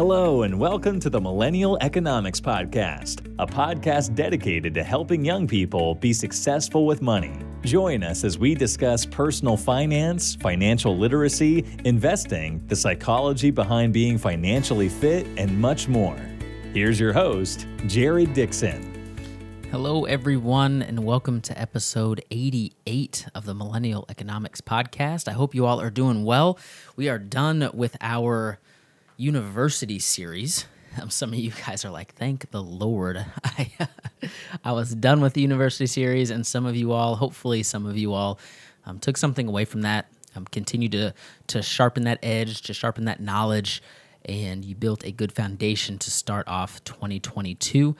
Hello, and welcome to the Millennial Economics Podcast, a podcast dedicated to helping young people be successful with money. Join us as we discuss personal finance, financial literacy, investing, the psychology behind being financially fit, and much more. Here's your host, Jared Dixon. Hello, everyone, and welcome to episode 88 of the Millennial Economics Podcast. I hope you all are doing well. We are done with our university series. Um, some of you guys are like, thank the Lord. I, I was done with the university series, and some of you all, hopefully, some of you all um, took something away from that. Um, continue to to sharpen that edge, to sharpen that knowledge, and you built a good foundation to start off 2022.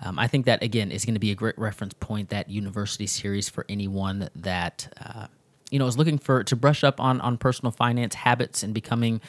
Um, I think that again is going to be a great reference point that university series for anyone that uh, you know is looking for to brush up on on personal finance habits and becoming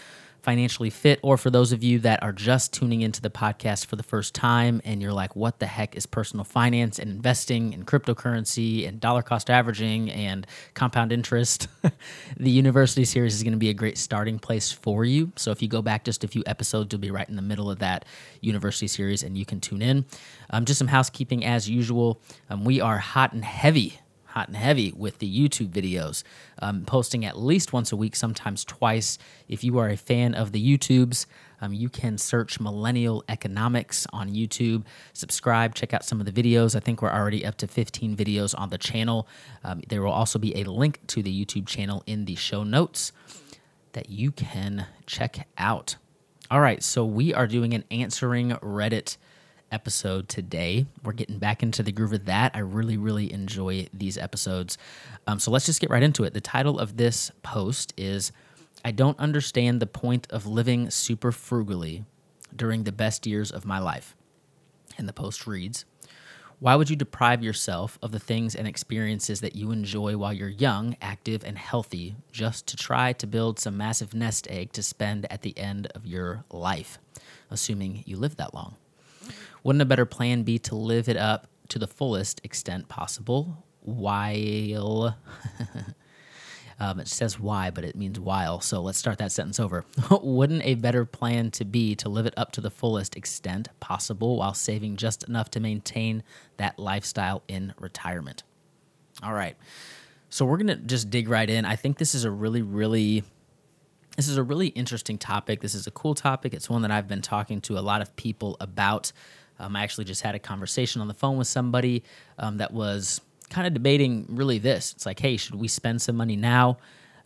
financially fit, or for those of you that are just tuning into the podcast for the first time and you're like, what the heck is personal finance and investing and cryptocurrency and dollar cost averaging and compound interest? the University series is going to be a great starting place for you. So if you go back just a few episodes, you'll be right in the middle of that University series and you can tune in. Um, just some housekeeping as usual. Um, we are hot and heavy hot and heavy with the YouTube videos, um, posting at least once a week, sometimes twice. If you are a fan of the YouTubes, um, you can search Millennial Economics on YouTube, subscribe, check out some of the videos. I think we're already up to 15 videos on the channel. Um, there will also be a link to the YouTube channel in the show notes that you can check out. All right, so we are doing an answering Reddit episode today. We're getting back into the groove of that. I really, really enjoy these episodes. Um, so let's just get right into it. The title of this post is I don't understand the point of living super frugally during the best years of my life. And the post reads, why would you deprive yourself of the things and experiences that you enjoy while you're young, active, and healthy just to try to build some massive nest egg to spend at the end of your life, assuming you live that long? Wouldn't a better plan be to live it up to the fullest extent possible while. um, it says why, but it means while. So let's start that sentence over. Wouldn't a better plan to be to live it up to the fullest extent possible while saving just enough to maintain that lifestyle in retirement? All right. So we're to just dig right in. I think this is a really, really this is a really interesting topic. This is a cool topic. It's one that I've been talking to a lot of people about. Um, I actually just had a conversation on the phone with somebody um, that was kind of debating really this. It's like, hey, should we spend some money now?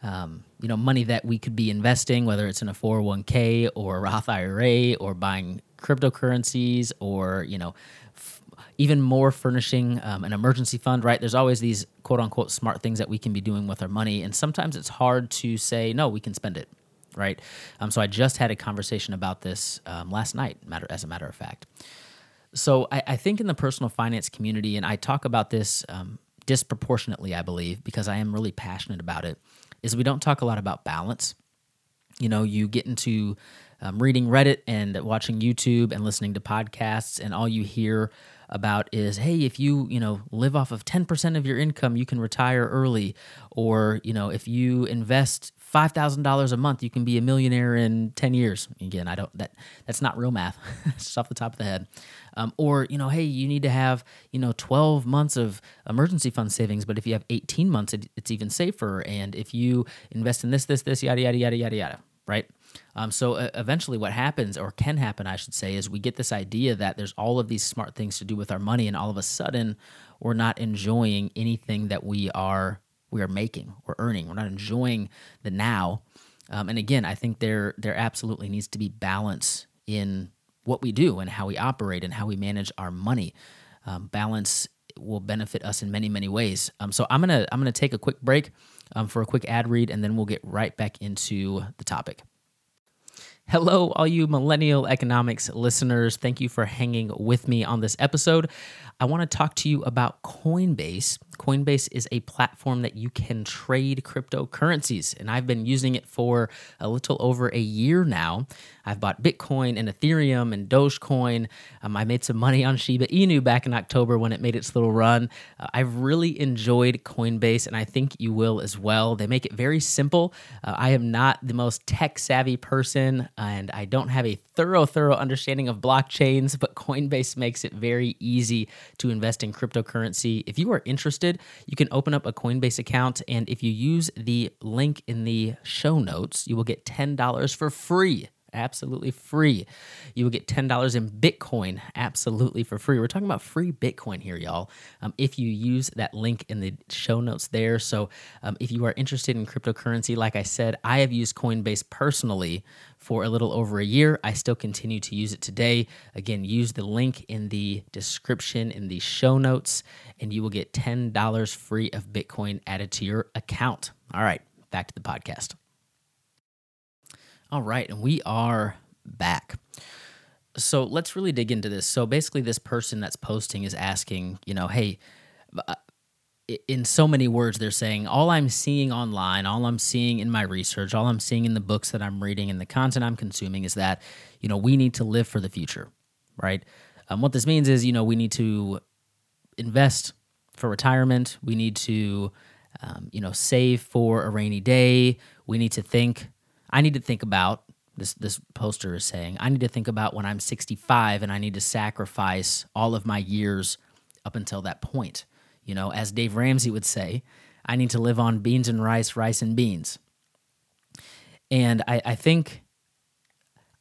Um, you know, money that we could be investing, whether it's in a 401k or a Roth IRA or buying cryptocurrencies or, you know, f- even more furnishing um, an emergency fund, right? There's always these quote unquote smart things that we can be doing with our money. And sometimes it's hard to say, no, we can spend it, right? Um, so I just had a conversation about this um, last night, matter as a matter of fact. So I, I, think in the personal finance community, and I talk about this um, disproportionately, I believe, because I am really passionate about it, is we don't talk a lot about balance. You know, you get into um, reading Reddit and watching YouTube and listening to podcasts, and all you hear about is hey if you you know live off of 10% of your income you can retire early or you know if you invest $5000 a month you can be a millionaire in 10 years again i don't that that's not real math it's just off the top of the head um, or, you know, hey, you need to have, you know, 12 months of emergency fund savings, but if you have 18 months, it, it's even safer. And if you invest in this, this, this, yada, yada, yada, yada, yada, right? Um, so uh, eventually, what happens, or can happen, I should say, is we get this idea that there's all of these smart things to do with our money, and all of a sudden, we're not enjoying anything that we are we are making or earning. We're not enjoying the now. Um, and again, I think there there absolutely needs to be balance in what we do and how we operate and how we manage our money. Um, balance will benefit us in many many ways. Um, so I'm gonna I'm gonna take a quick break um, for a quick ad read, and then we'll get right back into the topic. Hello, all you millennial economics listeners. Thank you for hanging with me on this episode. I want to talk to you about Coinbase. Coinbase is a platform that you can trade cryptocurrencies, and I've been using it for a little over a year now. I've bought Bitcoin and Ethereum and Dogecoin. Um, I made some money on Shiba Inu back in October when it made its little run. Uh, I've really enjoyed Coinbase, and I think you will as well. They make it very simple. Uh, I am not the most tech savvy person, and I don't have a thorough, thorough understanding of blockchains, but Coinbase makes it very easy to invest in cryptocurrency. If you are interested, you can open up a Coinbase account, and if you use the link in the show notes, you will get $10 for free absolutely free. You will get $10 in Bitcoin absolutely for free. We're talking about free Bitcoin here, y'all, um, if you use that link in the show notes there. So um, if you are interested in cryptocurrency, like I said, I have used Coinbase personally for a little over a year. I still continue to use it today. Again, use the link in the description in the show notes, and you will get $10 free of Bitcoin added to your account. All right, back to the podcast. All right, and we are back. So let's really dig into this. So basically, this person that's posting is asking, you know, hey, in so many words, they're saying, all I'm seeing online, all I'm seeing in my research, all I'm seeing in the books that I'm reading and the content I'm consuming is that, you know, we need to live for the future, right? Um, what this means is, you know, we need to invest for retirement. We need to, um, you know, save for a rainy day. We need to think I need to think about this this poster is saying I need to think about when I'm 65 and I need to sacrifice all of my years up until that point. You know, as Dave Ramsey would say, I need to live on beans and rice, rice and beans. And I, I think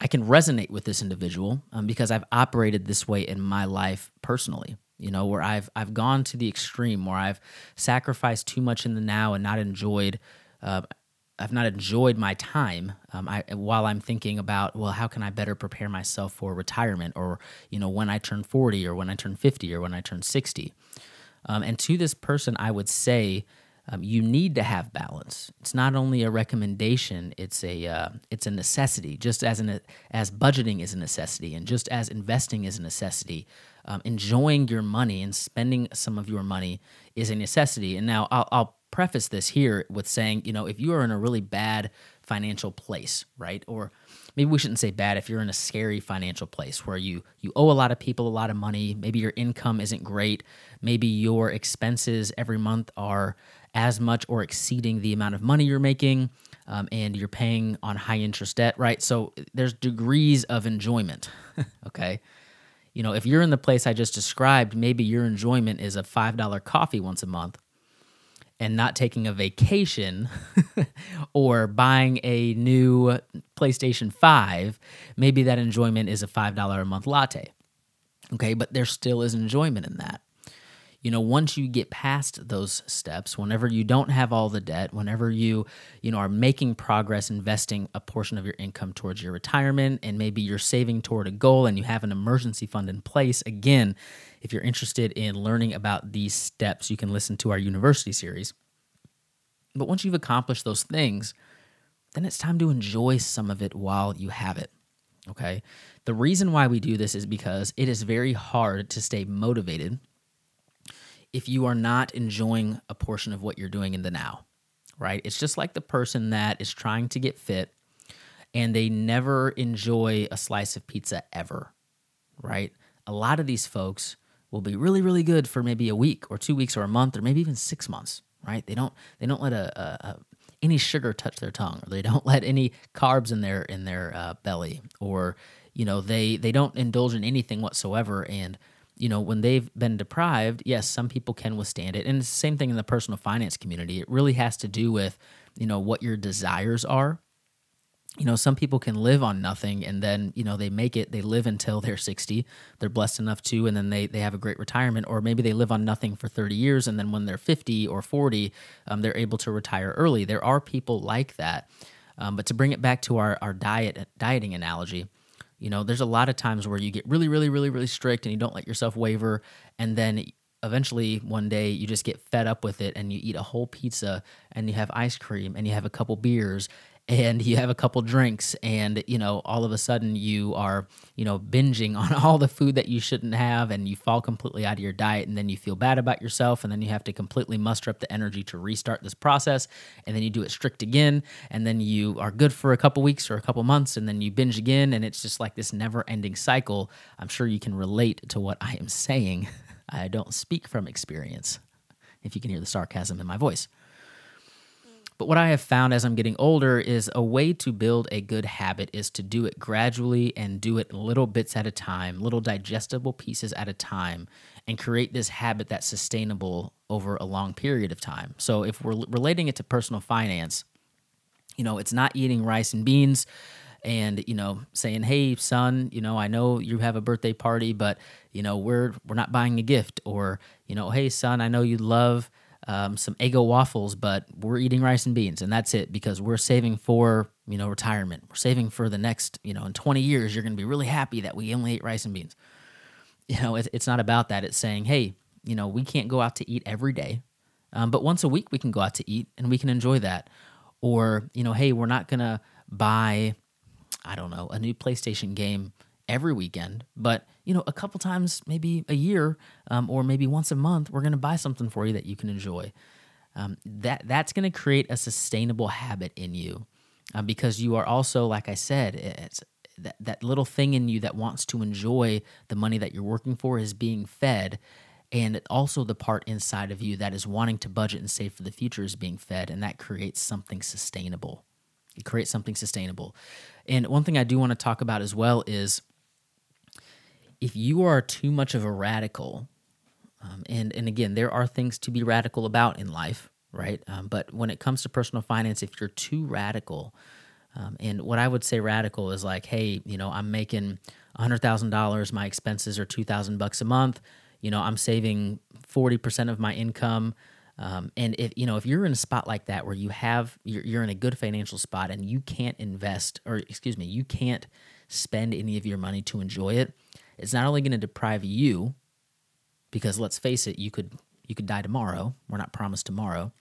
I can resonate with this individual um, because I've operated this way in my life personally. You know, where I've I've gone to the extreme, where I've sacrificed too much in the now and not enjoyed uh, I've not enjoyed my time um, I, while I'm thinking about well how can I better prepare myself for retirement or you know when I turn 40 or when I turn 50 or when I turn 60 um, and to this person I would say um, you need to have balance it's not only a recommendation it's a uh, it's a necessity just as an as budgeting is a necessity and just as investing is a necessity um, enjoying your money and spending some of your money is a necessity and now I'll, I'll preface this here with saying, you know, if you are in a really bad financial place, right? Or maybe we shouldn't say bad if you're in a scary financial place where you you owe a lot of people a lot of money, maybe your income isn't great, maybe your expenses every month are as much or exceeding the amount of money you're making. Um, and you're paying on high interest debt, right? So there's degrees of enjoyment, okay? You know, if you're in the place I just described, maybe your enjoyment is a $5 coffee once a month and not taking a vacation or buying a new PlayStation 5, maybe that enjoyment is a $5 a month latte. Okay, but there still is enjoyment in that. You know, once you get past those steps, whenever you don't have all the debt, whenever you, you know, are making progress investing a portion of your income towards your retirement and maybe you're saving toward a goal and you have an emergency fund in place, again, if you're interested in learning about these steps, you can listen to our university series. But once you've accomplished those things, then it's time to enjoy some of it while you have it. Okay. The reason why we do this is because it is very hard to stay motivated if you are not enjoying a portion of what you're doing in the now, right? It's just like the person that is trying to get fit and they never enjoy a slice of pizza ever, right? A lot of these folks will be really really good for maybe a week or two weeks or a month or maybe even six months right they don't they don't let a, a, a any sugar touch their tongue or they don't let any carbs in their in their uh, belly or you know they they don't indulge in anything whatsoever and you know when they've been deprived yes some people can withstand it and it's the same thing in the personal finance community it really has to do with you know what your desires are you know, some people can live on nothing and then, you know, they make it, they live until they're 60. They're blessed enough to, and then they, they have a great retirement. Or maybe they live on nothing for 30 years and then when they're 50 or 40, um, they're able to retire early. There are people like that. Um, but to bring it back to our, our diet dieting analogy, you know, there's a lot of times where you get really, really, really, really strict and you don't let yourself waver. And then eventually one day you just get fed up with it and you eat a whole pizza and you have ice cream and you have a couple beers and you have a couple drinks and you know all of a sudden you are you know binging on all the food that you shouldn't have and you fall completely out of your diet and then you feel bad about yourself and then you have to completely muster up the energy to restart this process and then you do it strict again and then you are good for a couple weeks or a couple months and then you binge again and it's just like this never ending cycle. I'm sure you can relate to what i am saying. I don't speak from experience if you can hear the sarcasm in my voice but what I have found as I'm getting older is a way to build a good habit is to do it gradually and do it little bits at a time, little digestible pieces at a time, and create this habit that's sustainable over a long period of time. So if we're relating it to personal finance, you know, it's not eating rice and beans and you know saying hey son you know i know you have a birthday party but you know we're we're not buying a gift or you know hey son i know you love um, some Eggo waffles, but we're eating rice and beans, and that's it because we're saving for you know retirement. We're saving for the next you know in 20 years you're going to be really happy that we only ate rice and beans. You know, it, it's not about that. It's saying, hey, you know, we can't go out to eat every day, um, but once a week we can go out to eat and we can enjoy that. Or you know, hey, we're not gonna buy, I don't know, a new PlayStation game every weekend, but you know, a couple times, maybe a year, um, or maybe once a month, we're going to buy something for you that you can enjoy. Um, that that's going to create a sustainable habit in you, um, because you are also, like I said, it's that that little thing in you that wants to enjoy the money that you're working for is being fed. And also, the part inside of you that is wanting to budget and save for the future is being fed, and that creates something sustainable. It creates something sustainable. And one thing I do want to talk about as well is if you are too much of a radical, um, and and again, there are things to be radical about in life, right? Um, but when it comes to personal finance, if you're too radical, um, and what I would say radical is like, hey, you know, I'm making hundred thousand dollars, my expenses are two thousand bucks a month. You know, I'm saving forty percent of my income. Um, and if you know if you're in a spot like that where you have you're, you're in a good financial spot and you can't invest or excuse me you can't spend any of your money to enjoy it it's not only going to deprive you because let's face it you could you could die tomorrow. We're not promised tomorrow.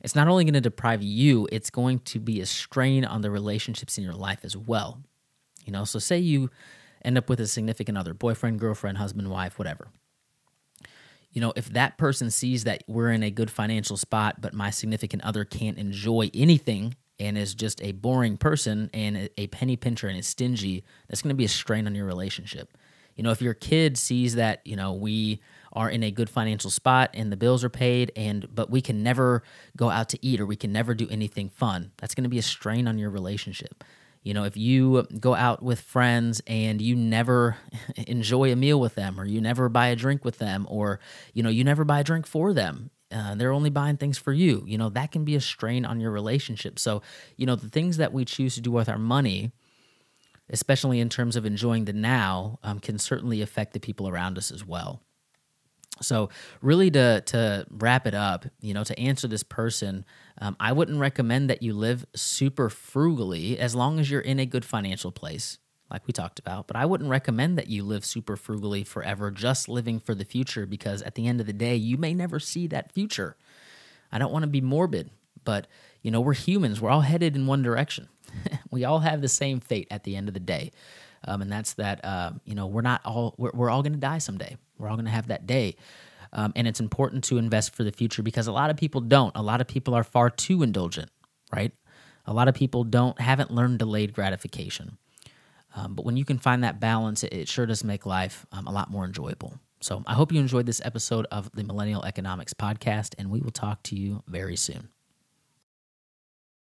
It's not only going to deprive you it's going to be a strain on the relationships in your life as well. You know so say you end up with a significant other boyfriend girlfriend husband wife whatever. You know if that person sees that we're in a good financial spot but my significant other can't enjoy anything and is just a boring person and a penny pincher and is stingy that's going to be a strain on your relationship you know, if your kid sees that, you know, we are in a good financial spot and the bills are paid and but we can never go out to eat or we can never do anything fun, that's going to be a strain on your relationship. You know, if you go out with friends and you never enjoy a meal with them or you never buy a drink with them or you know, you never buy a drink for them, uh, they're only buying things for you. You know, that can be a strain on your relationship. So, you know, the things that we choose to do with our money especially in terms of enjoying the now, um, can certainly affect the people around us as well. So, really, to to wrap it up, you know, to answer this person, um, I wouldn't recommend that you live super frugally as long as you're in a good financial place, like we talked about. But I wouldn't recommend that you live super frugally forever, just living for the future, because at the end of the day, you may never see that future. I don't want to be morbid, but you know, we're humans. We're all headed in one direction. we all have the same fate at the end of the day. Um, and that's that, uh, you know, we're not all, we're, we're all going to die someday. We're all going to have that day. Um, and it's important to invest for the future because a lot of people don't. A lot of people are far too indulgent, right? A lot of people don't, haven't learned delayed gratification. Um, but when you can find that balance, it, it sure does make life um, a lot more enjoyable. So I hope you enjoyed this episode of the Millennial Economics Podcast, and we will talk to you very soon.